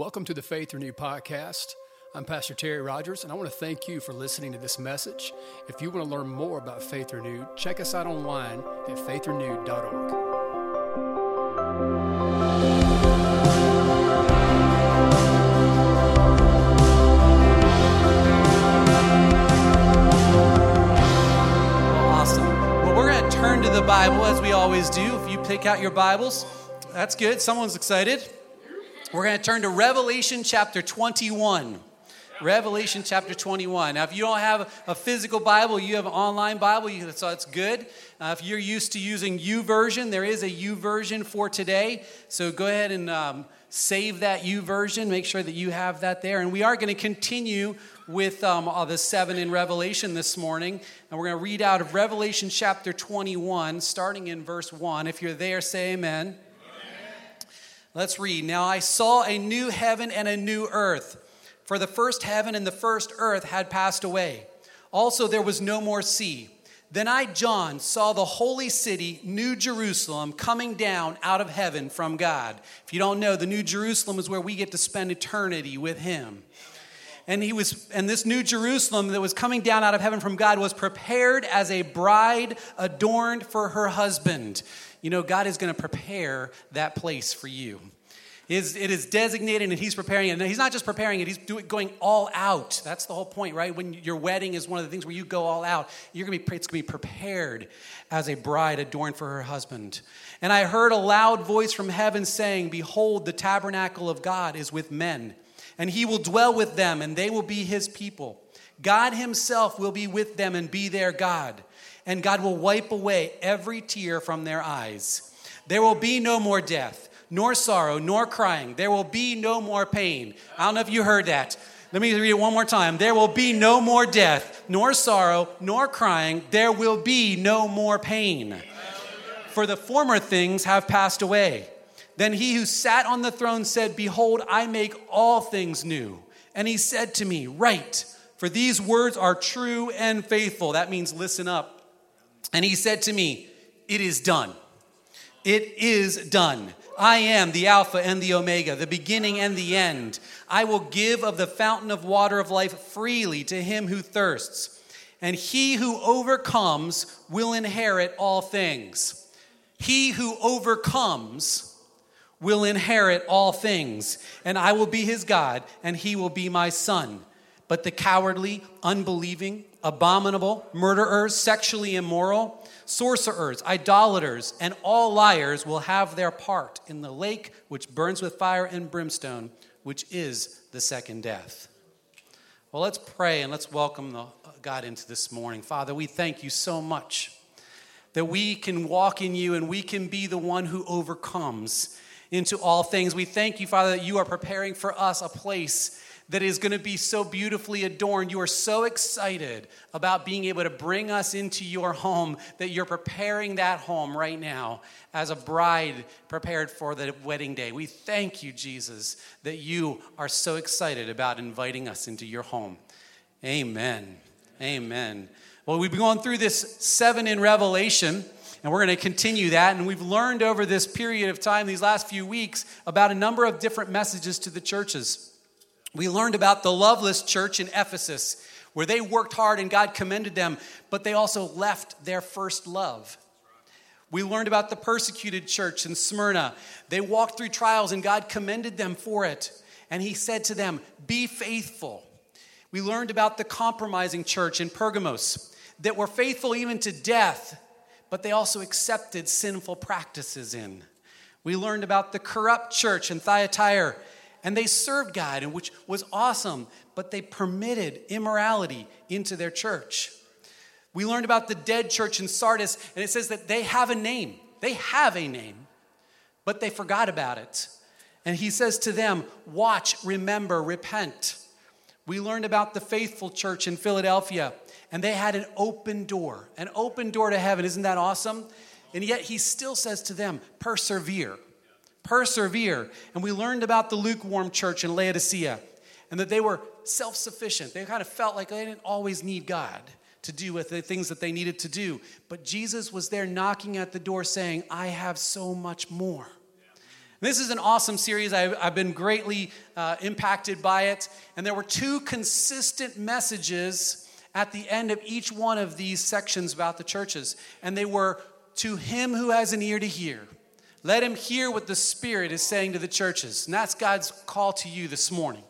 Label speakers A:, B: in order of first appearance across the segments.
A: Welcome to the Faith Renewed podcast. I'm Pastor Terry Rogers, and I want to thank you for listening to this message. If you want to learn more about Faith Renewed, check us out online at faithrenewed.org.
B: Awesome. Well, we're going to turn to the Bible as we always do. If you pick out your Bibles, that's good. Someone's excited. We're going to turn to Revelation chapter 21. Revelation chapter 21. Now, if you don't have a physical Bible, you have an online Bible, so that's good. Uh, if you're used to using YouVersion, there is a YouVersion for today. So go ahead and um, save that YouVersion. Make sure that you have that there. And we are going to continue with um, the seven in Revelation this morning. And we're going to read out of Revelation chapter 21, starting in verse 1. If you're there, say amen. Let's read. Now I saw a new heaven and a new earth, for the first heaven and the first earth had passed away. Also, there was no more sea. Then I, John, saw the holy city, New Jerusalem, coming down out of heaven from God. If you don't know, the New Jerusalem is where we get to spend eternity with Him. And he was, and this New Jerusalem that was coming down out of heaven from God was prepared as a bride adorned for her husband. You know, God is going to prepare that place for you. It is, it is designated and he's preparing it. And he's not just preparing it, he's doing, going all out. That's the whole point, right? When your wedding is one of the things where you go all out, you're gonna be, it's going to be prepared as a bride adorned for her husband. And I heard a loud voice from heaven saying, Behold, the tabernacle of God is with men, and he will dwell with them, and they will be his people. God himself will be with them and be their God. And God will wipe away every tear from their eyes. There will be no more death nor sorrow, nor crying. There will be no more pain. I don't know if you heard that. Let me read it one more time. There will be no more death, nor sorrow, nor crying. There will be no more pain. For the former things have passed away. Then he who sat on the throne said, Behold, I make all things new. And he said to me, Write, for these words are true and faithful. That means listen up. And he said to me, It is done. It is done. I am the Alpha and the Omega, the beginning and the end. I will give of the fountain of water of life freely to him who thirsts. And he who overcomes will inherit all things. He who overcomes will inherit all things. And I will be his God, and he will be my son. But the cowardly, unbelieving, abominable, murderers, sexually immoral, sorcerers, idolaters, and all liars will have their part in the lake which burns with fire and brimstone, which is the second death. Well, let's pray and let's welcome the, uh, God into this morning. Father, we thank you so much that we can walk in you and we can be the one who overcomes into all things. We thank you, Father, that you are preparing for us a place that is going to be so beautifully adorned. You are so excited about being able to bring us into your home that you're preparing that home right now as a bride prepared for the wedding day. We thank you, Jesus, that you are so excited about inviting us into your home. Amen. Amen. Well, we've been going through this seven in Revelation. And we're going to continue that. And we've learned over this period of time, these last few weeks, about a number of different messages to the churches. We learned about the loveless church in Ephesus, where they worked hard and God commended them, but they also left their first love. We learned about the persecuted church in Smyrna. They walked through trials and God commended them for it. And He said to them, Be faithful. We learned about the compromising church in Pergamos that were faithful even to death, but they also accepted sinful practices in. We learned about the corrupt church in Thyatira and they served God, and which was awesome, but they permitted immorality into their church. We learned about the dead church in Sardis, and it says that they have a name. They have a name, but they forgot about it. And he says to them, Watch, remember, repent. We learned about the faithful church in Philadelphia, and they had an open door, an open door to heaven. Isn't that awesome? And yet he still says to them, Persevere persevere. And we learned about the lukewarm church in Laodicea and that they were self sufficient. They kind of felt like they didn't always need God to do with the things that they needed to do. But Jesus was there knocking at the door saying, I have so much more. This is an awesome series. I've, I've been greatly uh, impacted by it. And there were two consistent messages at the end of each one of these sections about the churches. And they were to him who has an ear to hear. Let him hear what the Spirit is saying to the churches. And that's God's call to you this morning.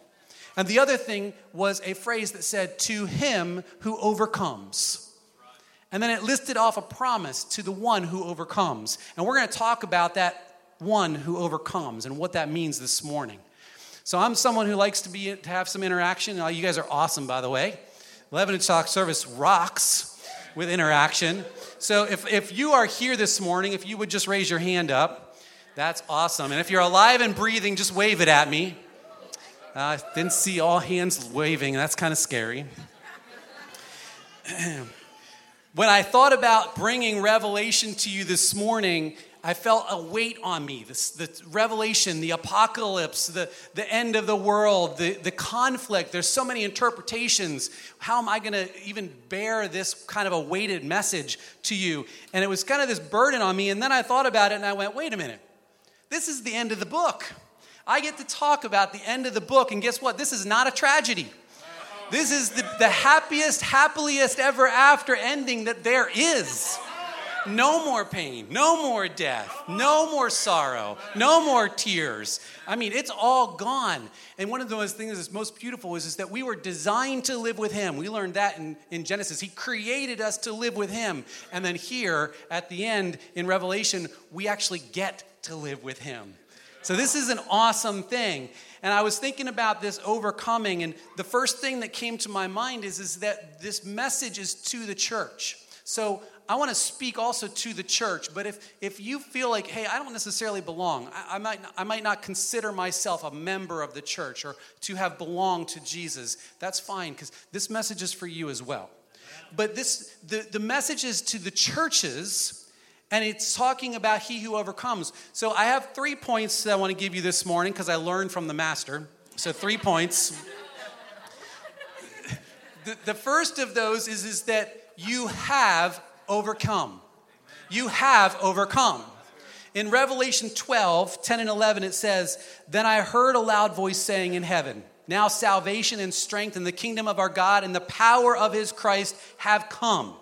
B: And the other thing was a phrase that said, to him who overcomes. And then it listed off a promise to the one who overcomes. And we're going to talk about that one who overcomes and what that means this morning. So I'm someone who likes to be to have some interaction. You guys are awesome, by the way. Lebanon Talk service rocks with interaction. So if, if you are here this morning, if you would just raise your hand up, that's awesome. And if you're alive and breathing, just wave it at me. I uh, didn't see all hands waving. That's kind of scary. when I thought about bringing revelation to you this morning, I felt a weight on me. This, the revelation, the apocalypse, the, the end of the world, the, the conflict. There's so many interpretations. How am I going to even bear this kind of a weighted message to you? And it was kind of this burden on me. And then I thought about it and I went, wait a minute. This is the end of the book. I get to talk about the end of the book. And guess what? This is not a tragedy. This is the, the happiest, happiest ever after ending that there is. No more pain, no more death, no more sorrow, no more tears. I mean, it's all gone. And one of those things that's most beautiful is, is that we were designed to live with Him. We learned that in, in Genesis. He created us to live with Him. And then here at the end in Revelation, we actually get to live with Him. So this is an awesome thing. And I was thinking about this overcoming, and the first thing that came to my mind is, is that this message is to the church. So I want to speak also to the church, but if, if you feel like, hey, I don't necessarily belong, I, I, might, I might not consider myself a member of the church or to have belonged to Jesus, that's fine because this message is for you as well. But this, the, the message is to the churches, and it's talking about he who overcomes. So I have three points that I want to give you this morning because I learned from the master. So, three points. the, the first of those is, is that you have overcome. You have overcome. In Revelation 12, 10 and 11, it says, Then I heard a loud voice saying in heaven, Now salvation and strength and the kingdom of our God and the power of his Christ have come.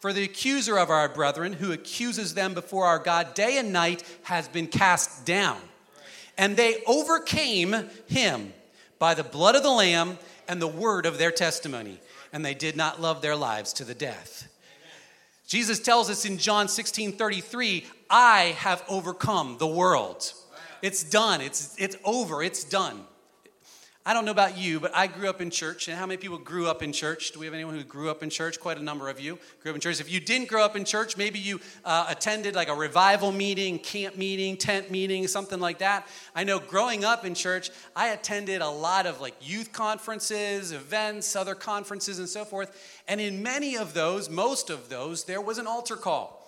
B: For the accuser of our brethren, who accuses them before our God day and night, has been cast down. And they overcame him by the blood of the Lamb and the word of their testimony. And they did not love their lives to the death. Jesus tells us in John 16 33, I have overcome the world. It's done, it's, it's over, it's done. I don't know about you, but I grew up in church. And how many people grew up in church? Do we have anyone who grew up in church? Quite a number of you grew up in church. If you didn't grow up in church, maybe you uh, attended like a revival meeting, camp meeting, tent meeting, something like that. I know growing up in church, I attended a lot of like youth conferences, events, other conferences, and so forth. And in many of those, most of those, there was an altar call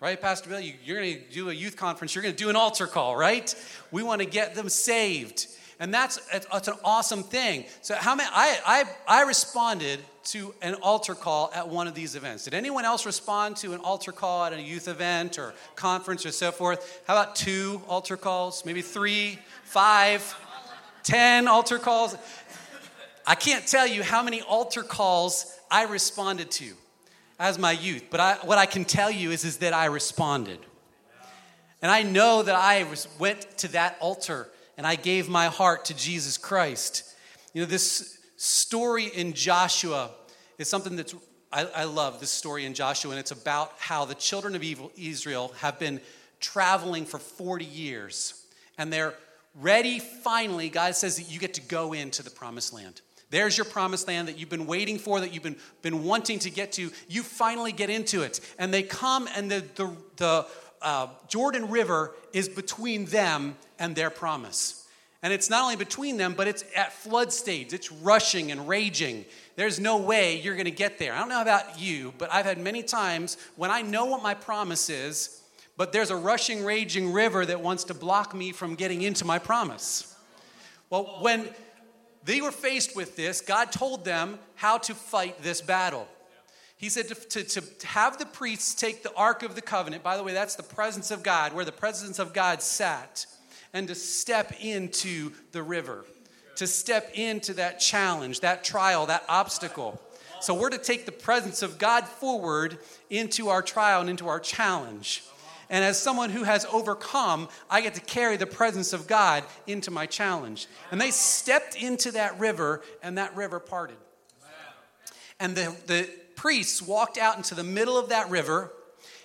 B: right, Pastor Bill? You, are going to do a youth conference, you're going to do an altar call, right? We want to get them saved. And that's, that's an awesome thing. So, how many, I, I, I responded to an altar call at one of these events. Did anyone else respond to an altar call at a youth event or conference or so forth? How about two altar calls? Maybe three, five, ten altar calls? I can't tell you how many altar calls I responded to as my youth, but I, what I can tell you is, is that I responded. And I know that I was, went to that altar and I gave my heart to Jesus Christ. You know, this story in Joshua is something that's, I, I love this story in Joshua, and it's about how the children of evil, Israel have been traveling for 40 years, and they're ready finally. God says that you get to go into the promised land. There's your promised land that you've been waiting for, that you've been, been wanting to get to. You finally get into it. And they come, and the, the, the uh, Jordan River is between them and their promise. And it's not only between them, but it's at flood stage. It's rushing and raging. There's no way you're going to get there. I don't know about you, but I've had many times when I know what my promise is, but there's a rushing, raging river that wants to block me from getting into my promise. Well, when they were faced with this, God told them how to fight this battle. He said to, to, to, have the priests take the Ark of the Covenant. By the way, that's the presence of God, where the presence of God sat. and to step into the river, to step into that challenge, that trial, that obstacle. So we're to take the presence of God forward into our trial and into our challenge. And as someone who has overcome, I get to carry the presence of God into my challenge. And they stepped into that river, and that river parted. And the, the priests walked out into the middle of that river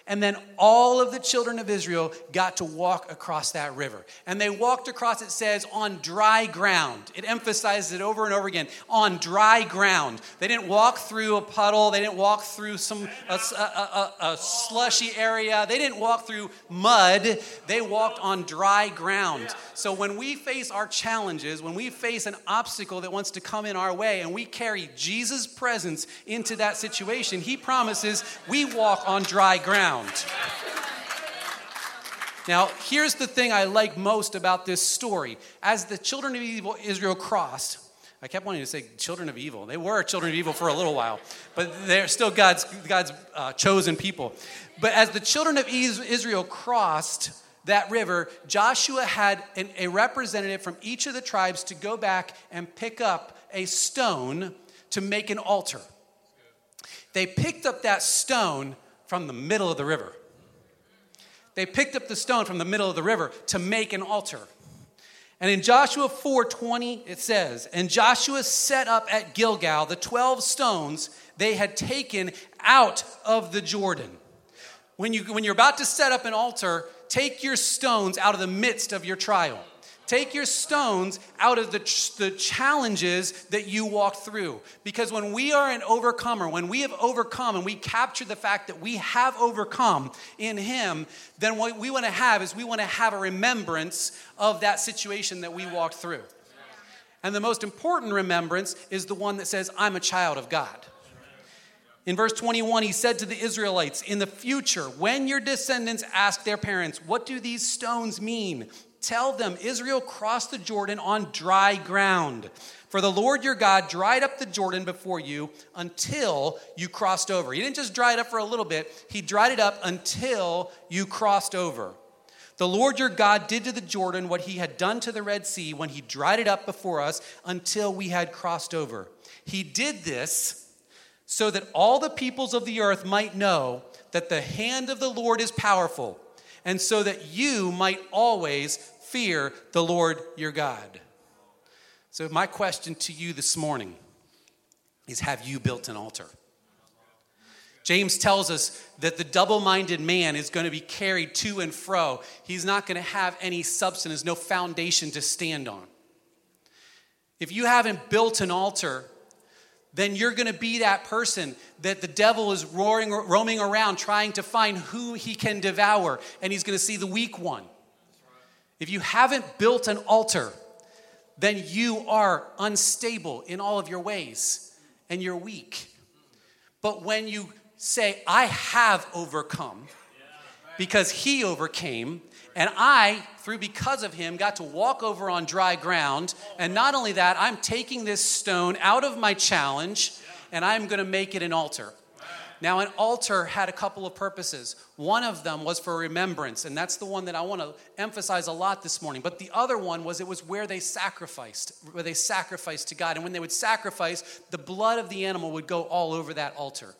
B: and then all of the children of Israel got to walk across that river. And they walked across, it says, on dry ground. It emphasizes it over and over again on dry ground. They didn't walk through a puddle, they didn't walk through some a, a, a, a slushy area, they didn't walk through mud. They walked on dry ground. So when we face our challenges, when we face an obstacle that wants to come in our way, and we carry Jesus' presence into that situation, He promises we walk on dry ground around. Now, here's the thing I like most about this story. As the children of evil Israel crossed, I kept wanting to say children of evil. They were children of evil for a little while, but they're still God's, God's uh, chosen people. But as the children of Israel crossed that river, Joshua had an, a representative from each of the tribes to go back and pick up a stone to make an altar. They picked up that stone from the middle of the river. They picked up the stone from the middle of the river to make an altar. And in Joshua 4:20 it says, "And Joshua set up at Gilgal the 12 stones they had taken out of the Jordan." When you when you're about to set up an altar, take your stones out of the midst of your trial. Take your stones out of the, the challenges that you walk through. Because when we are an overcomer, when we have overcome and we capture the fact that we have overcome in Him, then what we want to have is we want to have a remembrance of that situation that we walked through. And the most important remembrance is the one that says, I'm a child of God. In verse 21, he said to the Israelites, In the future, when your descendants ask their parents, What do these stones mean? Tell them Israel crossed the Jordan on dry ground. For the Lord your God dried up the Jordan before you until you crossed over. He didn't just dry it up for a little bit, He dried it up until you crossed over. The Lord your God did to the Jordan what He had done to the Red Sea when He dried it up before us until we had crossed over. He did this so that all the peoples of the earth might know that the hand of the Lord is powerful and so that you might always fear the Lord your God. So, my question to you this morning is Have you built an altar? James tells us that the double minded man is going to be carried to and fro. He's not going to have any substance, no foundation to stand on. If you haven't built an altar, then you're going to be that person that the devil is roaring, roaming around trying to find who he can devour, and he's going to see the weak one. If you haven't built an altar, then you are unstable in all of your ways and you're weak. But when you say, I have overcome because he overcame, and I, through because of him, got to walk over on dry ground. And not only that, I'm taking this stone out of my challenge and I'm going to make it an altar. Now, an altar had a couple of purposes. One of them was for remembrance, and that's the one that I want to emphasize a lot this morning. But the other one was it was where they sacrificed, where they sacrificed to God. And when they would sacrifice, the blood of the animal would go all over that altar.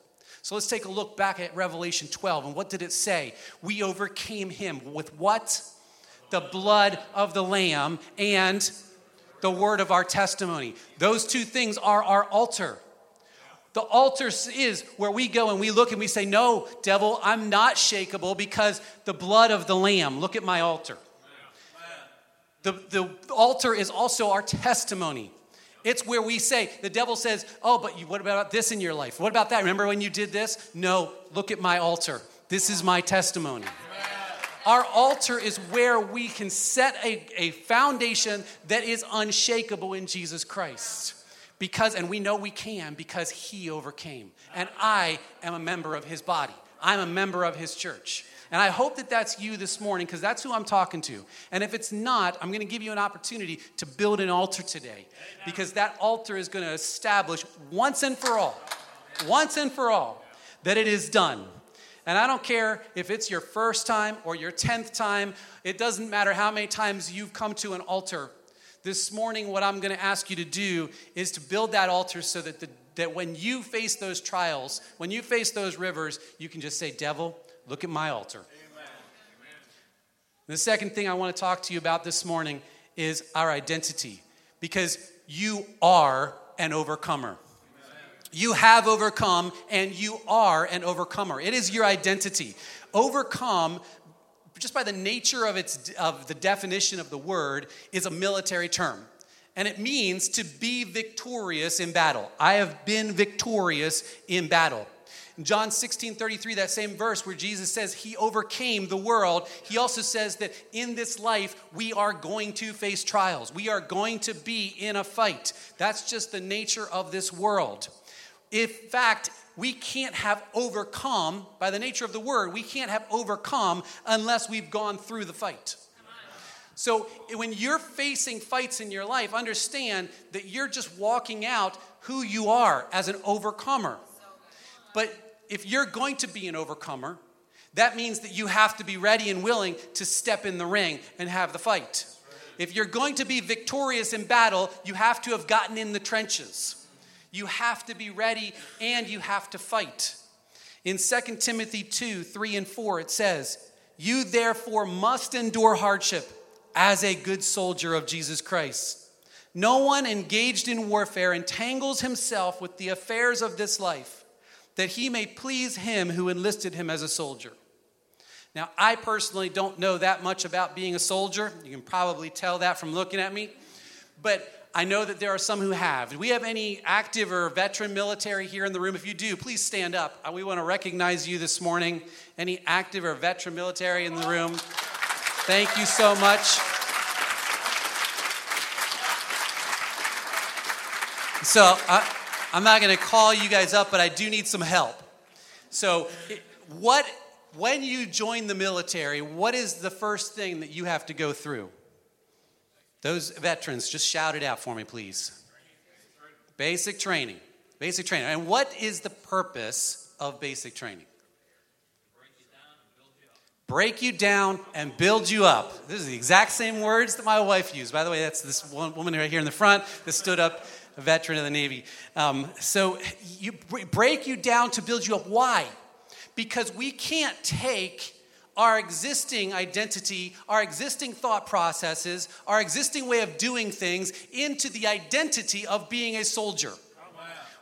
B: So let's take a look back at Revelation 12. And what did it say? We overcame him with what? The blood of the Lamb and the word of our testimony. Those two things are our altar. The altar is where we go and we look and we say, No, devil, I'm not shakable because the blood of the Lamb. Look at my altar. The, the altar is also our testimony. It's where we say, the devil says, Oh, but you, what about this in your life? What about that? Remember when you did this? No, look at my altar. This is my testimony. Our altar is where we can set a, a foundation that is unshakable in Jesus Christ. Because, and we know we can because he overcame. And I am a member of his body, I'm a member of his church. And I hope that that's you this morning because that's who I'm talking to. And if it's not, I'm going to give you an opportunity to build an altar today because that altar is going to establish once and for all, once and for all, that it is done. And I don't care if it's your first time or your 10th time, it doesn't matter how many times you've come to an altar. This morning, what I'm going to ask you to do is to build that altar so that, the, that when you face those trials, when you face those rivers, you can just say, Devil, look at my altar. Amen. The second thing I want to talk to you about this morning is our identity because you are an overcomer. You have overcome and you are an overcomer. It is your identity. Overcome, just by the nature of, its, of the definition of the word, is a military term. And it means to be victorious in battle. I have been victorious in battle. John 16 33, that same verse where Jesus says he overcame the world, he also says that in this life we are going to face trials. We are going to be in a fight. That's just the nature of this world. In fact, we can't have overcome, by the nature of the word, we can't have overcome unless we've gone through the fight. So when you're facing fights in your life, understand that you're just walking out who you are as an overcomer. But if you're going to be an overcomer, that means that you have to be ready and willing to step in the ring and have the fight. If you're going to be victorious in battle, you have to have gotten in the trenches. You have to be ready and you have to fight. In 2 Timothy 2 3 and 4, it says, You therefore must endure hardship as a good soldier of Jesus Christ. No one engaged in warfare entangles himself with the affairs of this life that he may please him who enlisted him as a soldier. Now, I personally don't know that much about being a soldier. You can probably tell that from looking at me. But I know that there are some who have. Do we have any active or veteran military here in the room? If you do, please stand up. Uh, we want to recognize you this morning. Any active or veteran military in the room? Thank you so much. So, uh, I'm not going to call you guys up, but I do need some help. So, what when you join the military, what is the first thing that you have to go through? Those veterans, just shout it out for me, please. Basic training. Basic training. And what is the purpose of basic training? Break you down and build you up. This is the exact same words that my wife used. By the way, that's this woman right here in the front that stood up a veteran of the Navy. Um, so you break you down to build you up. Why? Because we can't take our existing identity, our existing thought processes, our existing way of doing things into the identity of being a soldier.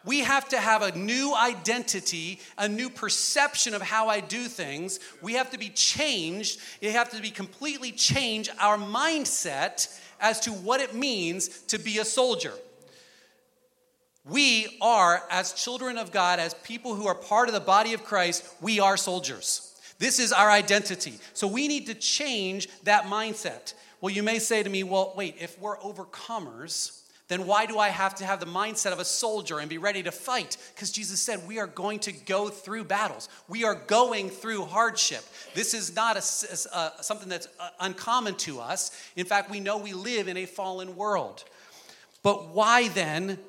B: We have to have a new identity, a new perception of how I do things. We have to be changed. It have to be completely change our mindset as to what it means to be a soldier. We are, as children of God, as people who are part of the body of Christ, we are soldiers. This is our identity. So we need to change that mindset. Well, you may say to me, well, wait, if we're overcomers, then why do I have to have the mindset of a soldier and be ready to fight? Because Jesus said we are going to go through battles. We are going through hardship. This is not a, a, something that's uh, uncommon to us. In fact, we know we live in a fallen world. But why then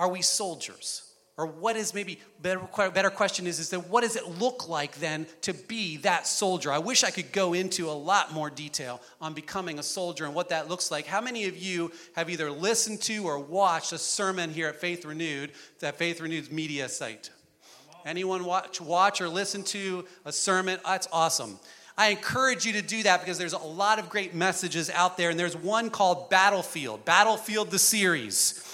B: are we soldiers? Or what is maybe better, better question is, is that what does it look like then to be that soldier? I wish I could go into a lot more detail on becoming a soldier and what that looks like. How many of you have either listened to or watched a sermon here at Faith Renewed, that Faith Renewed's media site? Anyone watch, watch or listen to a sermon? That's awesome. I encourage you to do that because there's a lot of great messages out there, and there's one called Battlefield, Battlefield the series.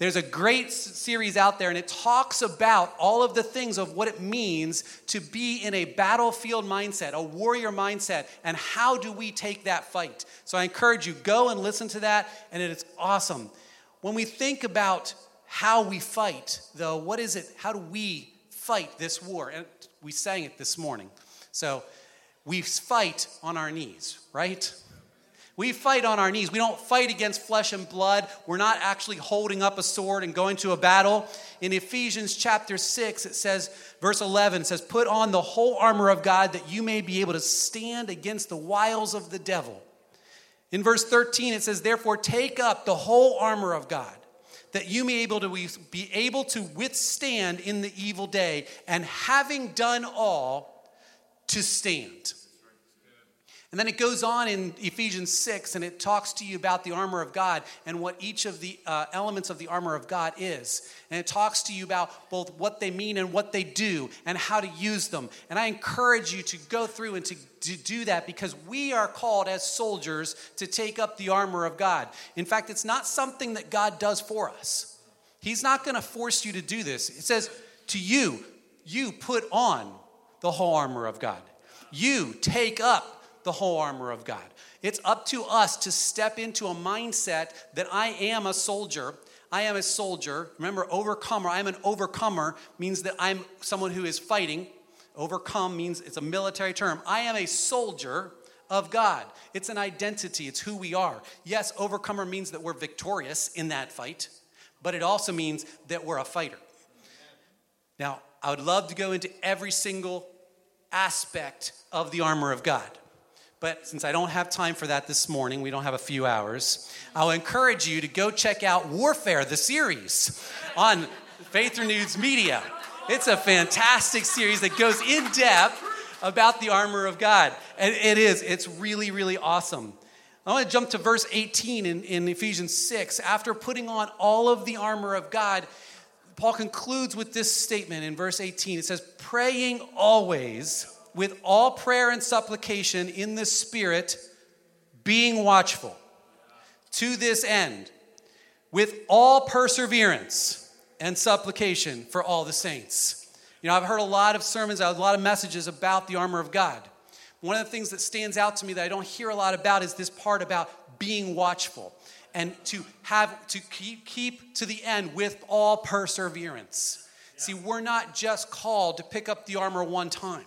B: There's a great series out there, and it talks about all of the things of what it means to be in a battlefield mindset, a warrior mindset, and how do we take that fight. So I encourage you, go and listen to that, and it's awesome. When we think about how we fight, though, what is it? How do we fight this war? And we sang it this morning. So we fight on our knees, right? We fight on our knees. We don't fight against flesh and blood. We're not actually holding up a sword and going to a battle. In Ephesians chapter 6, it says, verse 11 says, Put on the whole armor of God that you may be able to stand against the wiles of the devil. In verse 13, it says, Therefore, take up the whole armor of God that you may able to be able to withstand in the evil day, and having done all, to stand. And then it goes on in Ephesians 6 and it talks to you about the armor of God and what each of the uh, elements of the armor of God is. And it talks to you about both what they mean and what they do and how to use them. And I encourage you to go through and to, to do that because we are called as soldiers to take up the armor of God. In fact, it's not something that God does for us, He's not going to force you to do this. It says, to you, you put on the whole armor of God. You take up the whole armor of God. It's up to us to step into a mindset that I am a soldier. I am a soldier. Remember, overcomer. I'm an overcomer means that I'm someone who is fighting. Overcome means it's a military term. I am a soldier of God. It's an identity, it's who we are. Yes, overcomer means that we're victorious in that fight, but it also means that we're a fighter. Now, I would love to go into every single aspect of the armor of God. But since I don't have time for that this morning, we don't have a few hours, I'll encourage you to go check out Warfare, the series on Faith Renewed's Media. It's a fantastic series that goes in depth about the armor of God. And it is, it's really, really awesome. I want to jump to verse 18 in, in Ephesians 6. After putting on all of the armor of God, Paul concludes with this statement in verse 18. It says, Praying always with all prayer and supplication in the Spirit, being watchful to this end, with all perseverance and supplication for all the saints. You know, I've heard a lot of sermons, a lot of messages about the armor of God. One of the things that stands out to me that I don't hear a lot about is this part about being watchful and to have to keep, keep to the end with all perseverance. See, we're not just called to pick up the armor one time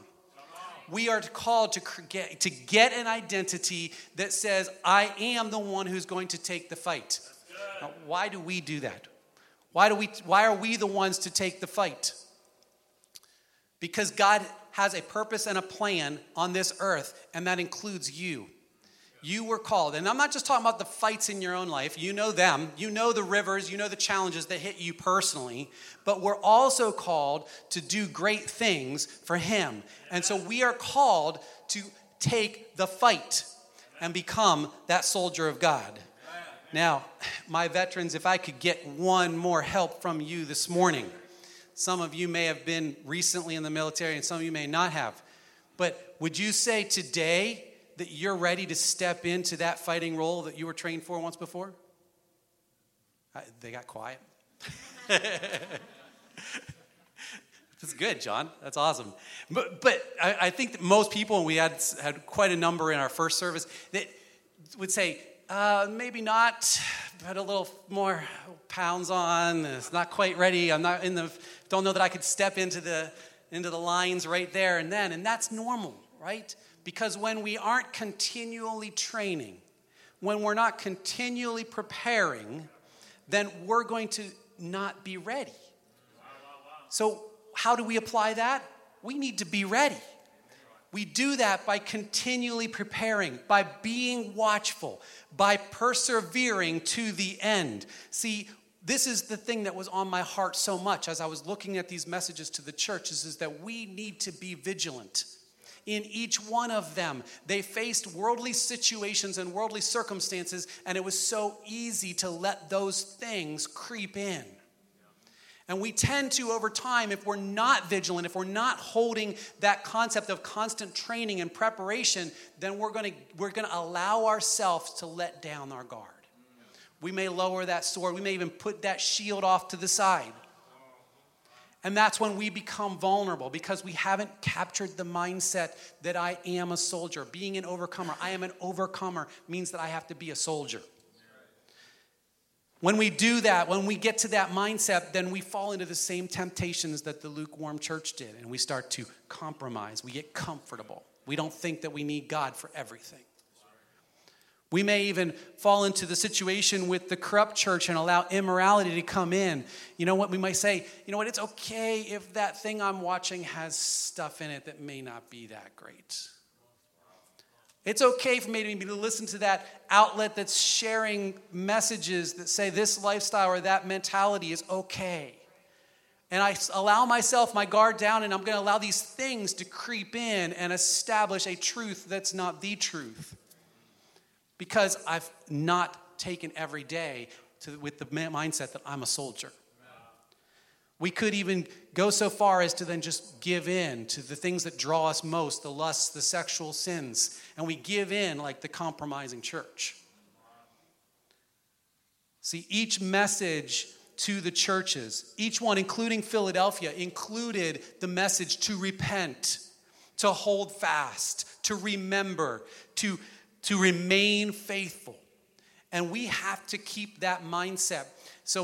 B: we are called to get, to get an identity that says, I am the one who's going to take the fight. Now, why do we do that? Why, do we, why are we the ones to take the fight? Because God has a purpose and a plan on this earth, and that includes you. You were called. And I'm not just talking about the fights in your own life. You know them. You know the rivers. You know the challenges that hit you personally. But we're also called to do great things for Him. And so we are called to take the fight and become that soldier of God. Now, my veterans, if I could get one more help from you this morning. Some of you may have been recently in the military and some of you may not have. But would you say today that you're ready to step into that fighting role that you were trained for once before? they got quiet. That's good, John. That's awesome. But, but I, I, think most people, and we had, had quite a number in our first service, that would say, uh, maybe not, put a little more pounds on. It's not quite ready. I'm not in the, don't know that I could step into the, into the lines right there and then. And that's normal, right? Because when we aren't continually training, when we're not continually preparing, then we're going to not be ready. So, how do we apply that? We need to be ready. We do that by continually preparing, by being watchful, by persevering to the end. See, this is the thing that was on my heart so much as I was looking at these messages to the churches is that we need to be vigilant in each one of them. They faced worldly situations and worldly circumstances, and it was so easy to let those things creep in. And we tend to, over time, if we're not vigilant, if we're not holding that concept of constant training and preparation, then we're going to we're going to allow ourselves to let down our guard. We may lower that sword, we may even put that shield off to the side. And that's when we become vulnerable because we haven't captured the mindset that I am a soldier. Being an overcomer, I am an overcomer means that I have to be a soldier. When we do that, when we get to that mindset, then we fall into the same temptations that the lukewarm church did, and we start to compromise. We get comfortable. We don't think that we need God for everything. We may even fall into the situation with the corrupt church and allow immorality to come in. You know what? We might say, you know what? It's okay if that thing I'm watching has stuff in it that may not be that great. It's okay for me to listen to that outlet that's sharing messages that say this lifestyle or that mentality is okay. And I allow myself my guard down, and I'm going to allow these things to creep in and establish a truth that's not the truth. Because I've not taken every day to, with the mindset that I'm a soldier. We could even go so far as to then just give in to the things that draw us most the lusts, the sexual sins, and we give in like the compromising church. See, each message to the churches, each one, including Philadelphia, included the message to repent, to hold fast, to remember, to, to remain faithful. And we have to keep that mindset. So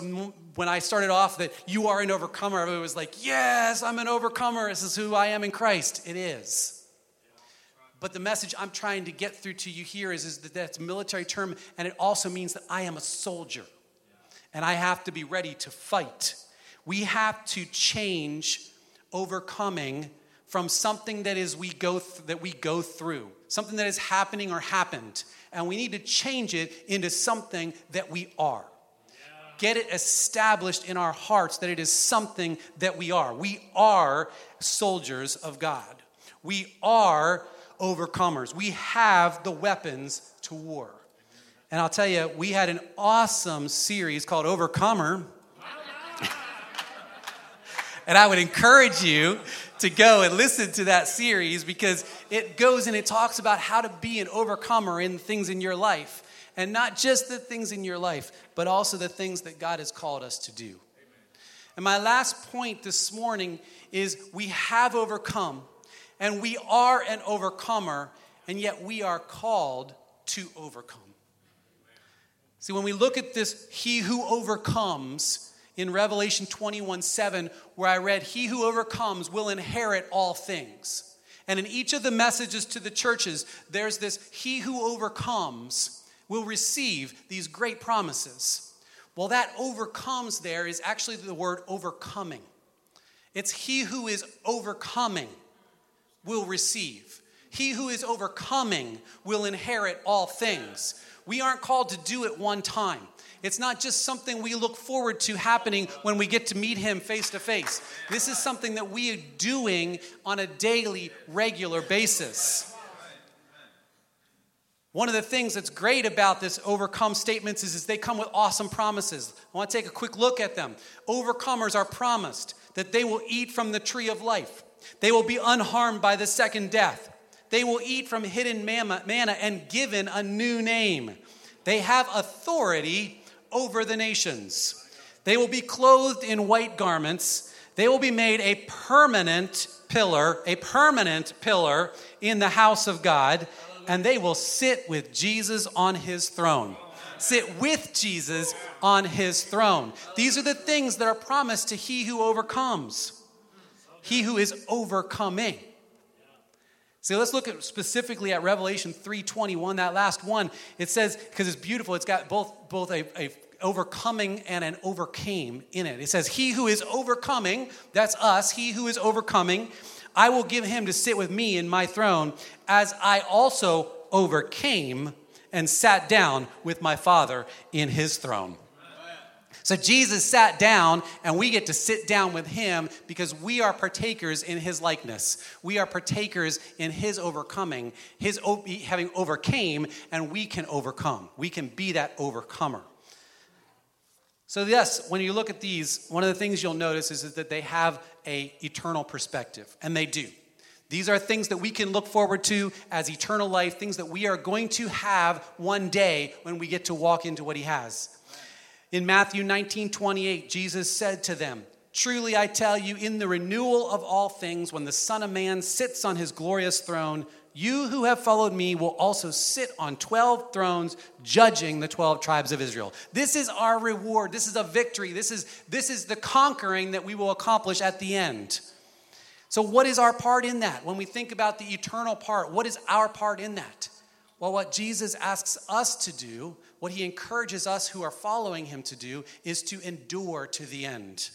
B: when I started off that you are an overcomer, it was like, yes, I'm an overcomer. This is who I am in Christ. It is. But the message I'm trying to get through to you here is, is that that's a military term, and it also means that I am a soldier. And I have to be ready to fight. We have to change overcoming from something that is we go th- that we go through, something that is happening or happened, and we need to change it into something that we are get it established in our hearts that it is something that we are. We are soldiers of God. We are overcomers. We have the weapons to war. And I'll tell you, we had an awesome series called Overcomer. and I would encourage you to go and listen to that series because it goes and it talks about how to be an overcomer in things in your life. And not just the things in your life, but also the things that God has called us to do. Amen. And my last point this morning is we have overcome, and we are an overcomer, and yet we are called to overcome. See, when we look at this, he who overcomes in Revelation 21 7, where I read, He who overcomes will inherit all things. And in each of the messages to the churches, there's this He who overcomes will receive these great promises. Well, that overcomes there is actually the word overcoming. It's he who is overcoming will receive. He who is overcoming will inherit all things. We aren't called to do it one time. It's not just something we look forward to happening when we get to meet him face to face. This is something that we are doing on a daily, regular basis. One of the things that's great about this overcome statements is, is they come with awesome promises. I want to take a quick look at them. Overcomers are promised that they will eat from the tree of life. They will be unharmed by the second death. They will eat from hidden manna and given a new name. They have authority over the nations. They will be clothed in white garments. They will be made a permanent pillar, a permanent pillar in the house of God and they will sit with Jesus on his throne. Sit with Jesus on his throne. These are the things that are promised to he who overcomes, he who is overcoming. See, let's look at specifically at Revelation 3:21, that last one. It says, because it's beautiful, it's got both, both a, a overcoming and an overcame in it. It says, He who is overcoming, that's us, he who is overcoming, I will give him to sit with me in my throne, as I also overcame and sat down with my Father in his throne. So Jesus sat down, and we get to sit down with him because we are partakers in his likeness. We are partakers in his overcoming, his having overcame, and we can overcome. We can be that overcomer. So, yes, when you look at these, one of the things you'll notice is, that they have a eternal perspective, and they do. These are things that we can look forward to as eternal life, things that we are going to have one day when we get to walk into what he has. In Matthew 19 28, Jesus said to them, Truly I tell you, in the renewal of all things, when the Son of Man sits on his glorious throne, you who have followed me will also sit on 12 thrones judging the 12 tribes of Israel. This is our reward. This is a victory. This is, this is the conquering that we will accomplish at the end. So, what is our part in that? When we think about the eternal part, what is our part in that? Well, what Jesus asks us to do, what he encourages us who are following him to do, is to endure to the end.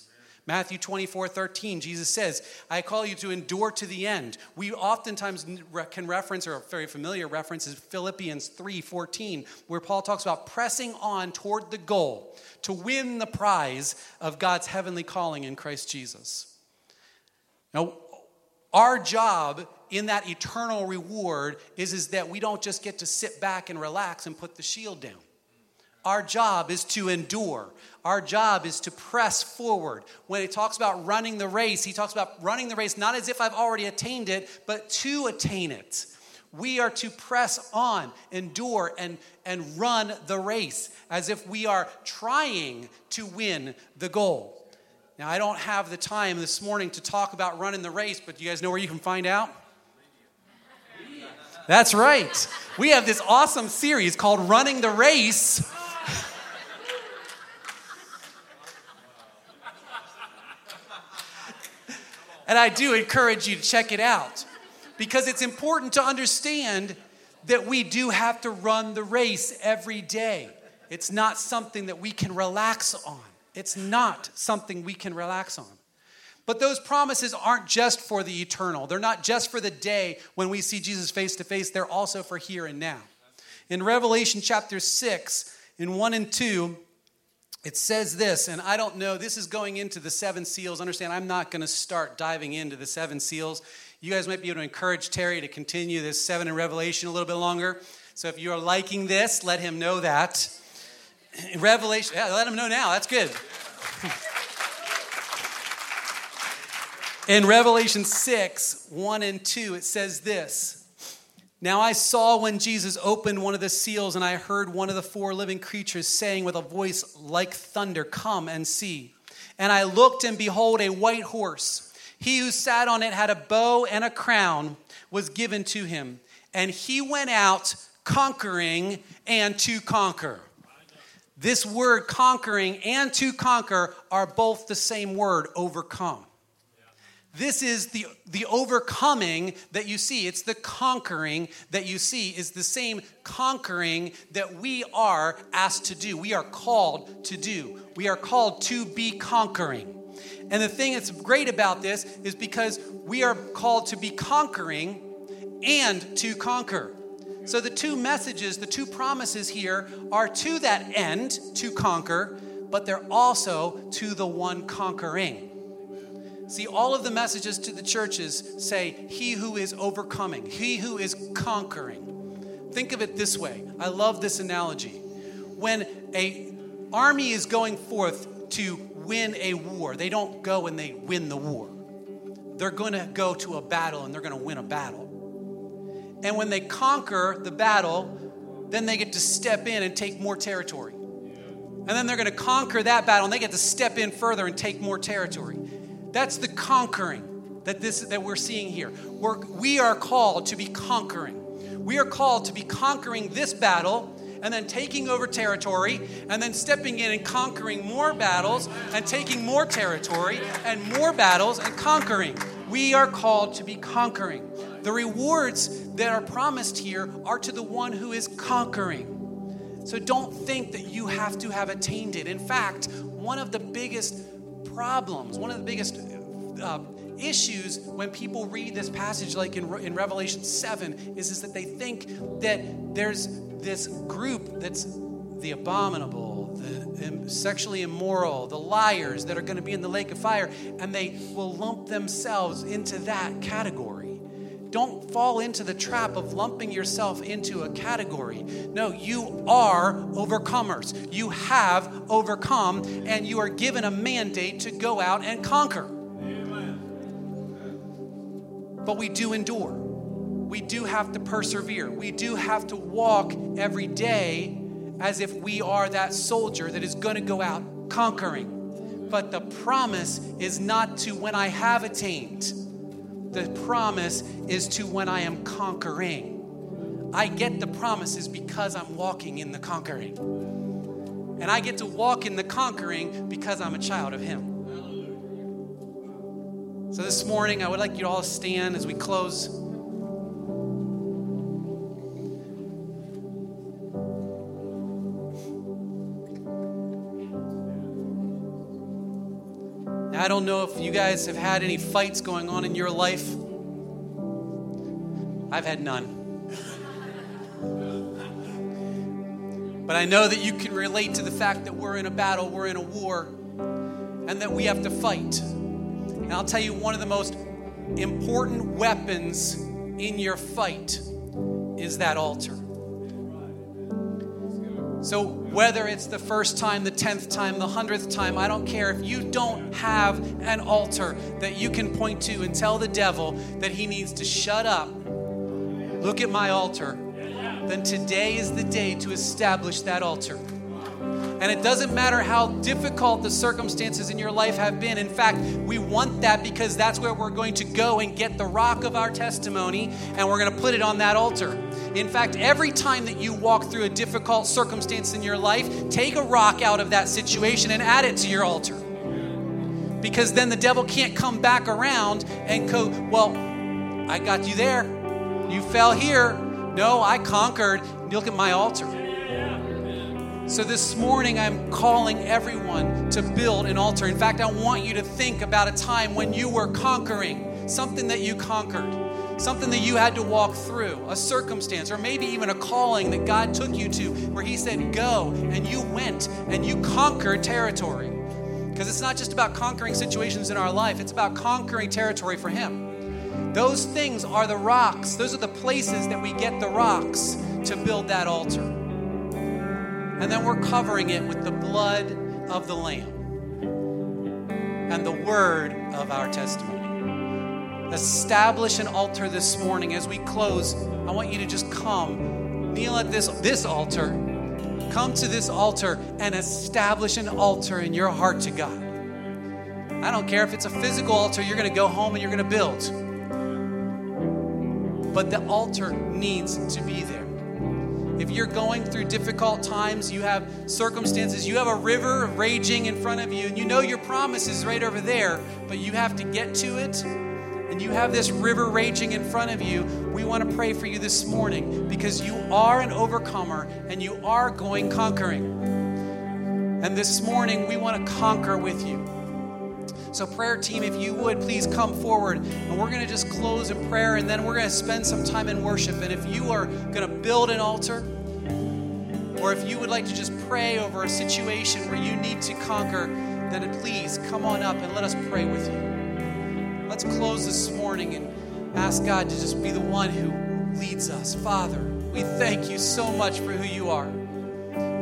B: Matthew 24, 13, Jesus says, I call you to endure to the end. We oftentimes can reference, or a very familiar reference is Philippians 3, 14, where Paul talks about pressing on toward the goal to win the prize of God's heavenly calling in Christ Jesus. Now, our job in that eternal reward is, is that we don't just get to sit back and relax and put the shield down. Our job is to endure. Our job is to press forward. When he talks about running the race, he talks about running the race not as if I've already attained it, but to attain it. We are to press on, endure, and, and run the race as if we are trying to win the goal. Now, I don't have the time this morning to talk about running the race, but you guys know where you can find out? That's right. We have this awesome series called Running the Race And I do encourage you to check it out because it's important to understand that we do have to run the race every day. It's not something that we can relax on. It's not something we can relax on. But those promises aren't just for the eternal. They're not just for the day when we see Jesus face to face, they're also for here and now. In Revelation chapter 6, in 1 and 2, it says this, and I don't know, this is going into the seven seals. Understand, I'm not going to start diving into the seven seals. You guys might be able to encourage Terry to continue this seven in Revelation a little bit longer. So if you are liking this, let him know that. Revelation, yeah, let him know now. That's good. In Revelation 6, 1 and 2, it says this. Now I saw when Jesus opened one of the seals, and I heard one of the four living creatures saying with a voice like thunder, Come and see. And I looked, and behold, a white horse. He who sat on it had a bow and a crown was given to him. And he went out conquering and to conquer. This word conquering and to conquer are both the same word, overcome. This is the, the overcoming that you see. It's the conquering that you see, is the same conquering that we are asked to do. We are called to do. We are called to be conquering. And the thing that's great about this is because we are called to be conquering and to conquer. So the two messages, the two promises here are to that end, to conquer, but they're also to the one conquering. See, all of the messages to the churches say, He who is overcoming, He who is conquering. Think of it this way. I love this analogy. When a army is going forth to win a war, they don't go and they win the war. They're going to go to a battle and they're going to win a battle. And when they conquer the battle, then they get to step in and take more territory. And then they're going to conquer that battle and they get to step in further and take more territory. That's the conquering that this that we're seeing here. We're, we are called to be conquering. We are called to be conquering this battle and then taking over territory and then stepping in and conquering more battles and taking more territory and more battles and conquering. We are called to be conquering. The rewards that are promised here are to the one who is conquering. So don't think that you have to have attained it. In fact, one of the biggest problems, one of the biggest uh, issues when people read this passage, like in, in Revelation 7, is, is that they think that there's this group that's the abominable, the sexually immoral, the liars that are going to be in the lake of fire, and they will lump themselves into that category. Don't fall into the trap of lumping yourself into a category. No, you are overcomers. You have overcome, and you are given a mandate to go out and conquer. But we do endure. We do have to persevere. We do have to walk every day as if we are that soldier that is going to go out conquering. But the promise is not to when I have attained the promise is to when I am conquering. I get the promises because I'm walking in the conquering. And I get to walk in the conquering because I'm a child of Him. So this morning, I would like you all to stand as we close. I don't know if you guys have had any fights going on in your life. I've had none. But I know that you can relate to the fact that we're in a battle, we're in a war, and that we have to fight. And I'll tell you one of the most important weapons in your fight is that altar. So, whether it's the first time, the tenth time, the hundredth time, I don't care. If you don't have an altar that you can point to and tell the devil that he needs to shut up, look at my altar, then today is the day to establish that altar. And it doesn't matter how difficult the circumstances in your life have been. In fact, we want that because that's where we're going to go and get the rock of our testimony and we're going to put it on that altar. In fact, every time that you walk through a difficult circumstance in your life, take a rock out of that situation and add it to your altar. Because then the devil can't come back around and go, Well, I got you there. You fell here. No, I conquered. Look at my altar. So this morning, I'm calling everyone to build an altar. In fact, I want you to think about a time when you were conquering, something that you conquered, something that you had to walk through, a circumstance, or maybe even a calling that God took you to, where He said, Go, and you went and you conquered territory. Because it's not just about conquering situations in our life, it's about conquering territory for Him. Those things are the rocks, those are the places that we get the rocks to build that altar. And then we're covering it with the blood of the Lamb and the word of our testimony. Establish an altar this morning. As we close, I want you to just come, kneel at this, this altar, come to this altar and establish an altar in your heart to God. I don't care if it's a physical altar you're going to go home and you're going to build, but the altar needs to be there. If you're going through difficult times, you have circumstances, you have a river raging in front of you, and you know your promise is right over there, but you have to get to it, and you have this river raging in front of you, we want to pray for you this morning because you are an overcomer and you are going conquering. And this morning, we want to conquer with you. So, prayer team, if you would please come forward and we're going to just close in prayer and then we're going to spend some time in worship. And if you are going to build an altar, or if you would like to just pray over a situation where you need to conquer, then please come on up and let us pray with you. Let's close this morning and ask God to just be the one who leads us. Father, we thank you so much for who you are.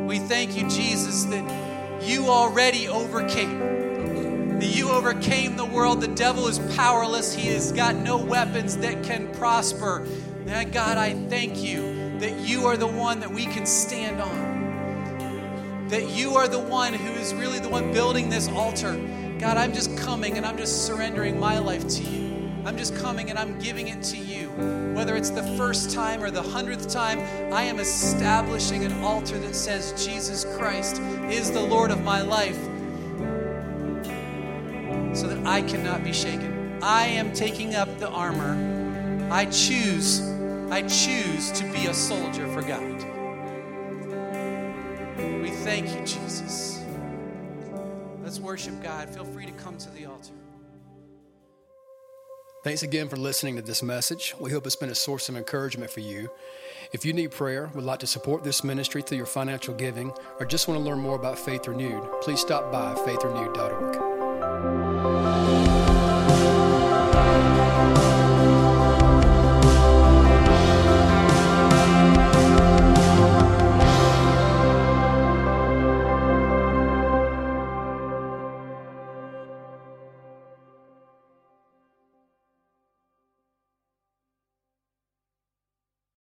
B: We thank you, Jesus, that you already overcame that you overcame the world. The devil is powerless, he has got no weapons that can prosper. Now, God, I thank you that you are the one that we can stand on. That you are the one who is really the one building this altar. God, I'm just coming and I'm just surrendering my life to you. I'm just coming and I'm giving it to you. Whether it's the first time or the hundredth time, I am establishing an altar that says Jesus Christ is the Lord of my life so that I cannot be shaken. I am taking up the armor. I choose, I choose to be a soldier for God. We thank you, Jesus. Let's worship God. Feel free to come to the altar.
A: Thanks again for listening to this message. We hope it's been a source of encouragement for you. If you need prayer, would like to support this ministry through your financial giving, or just want to learn more about Faith Renewed, please stop by faithrenewed.org.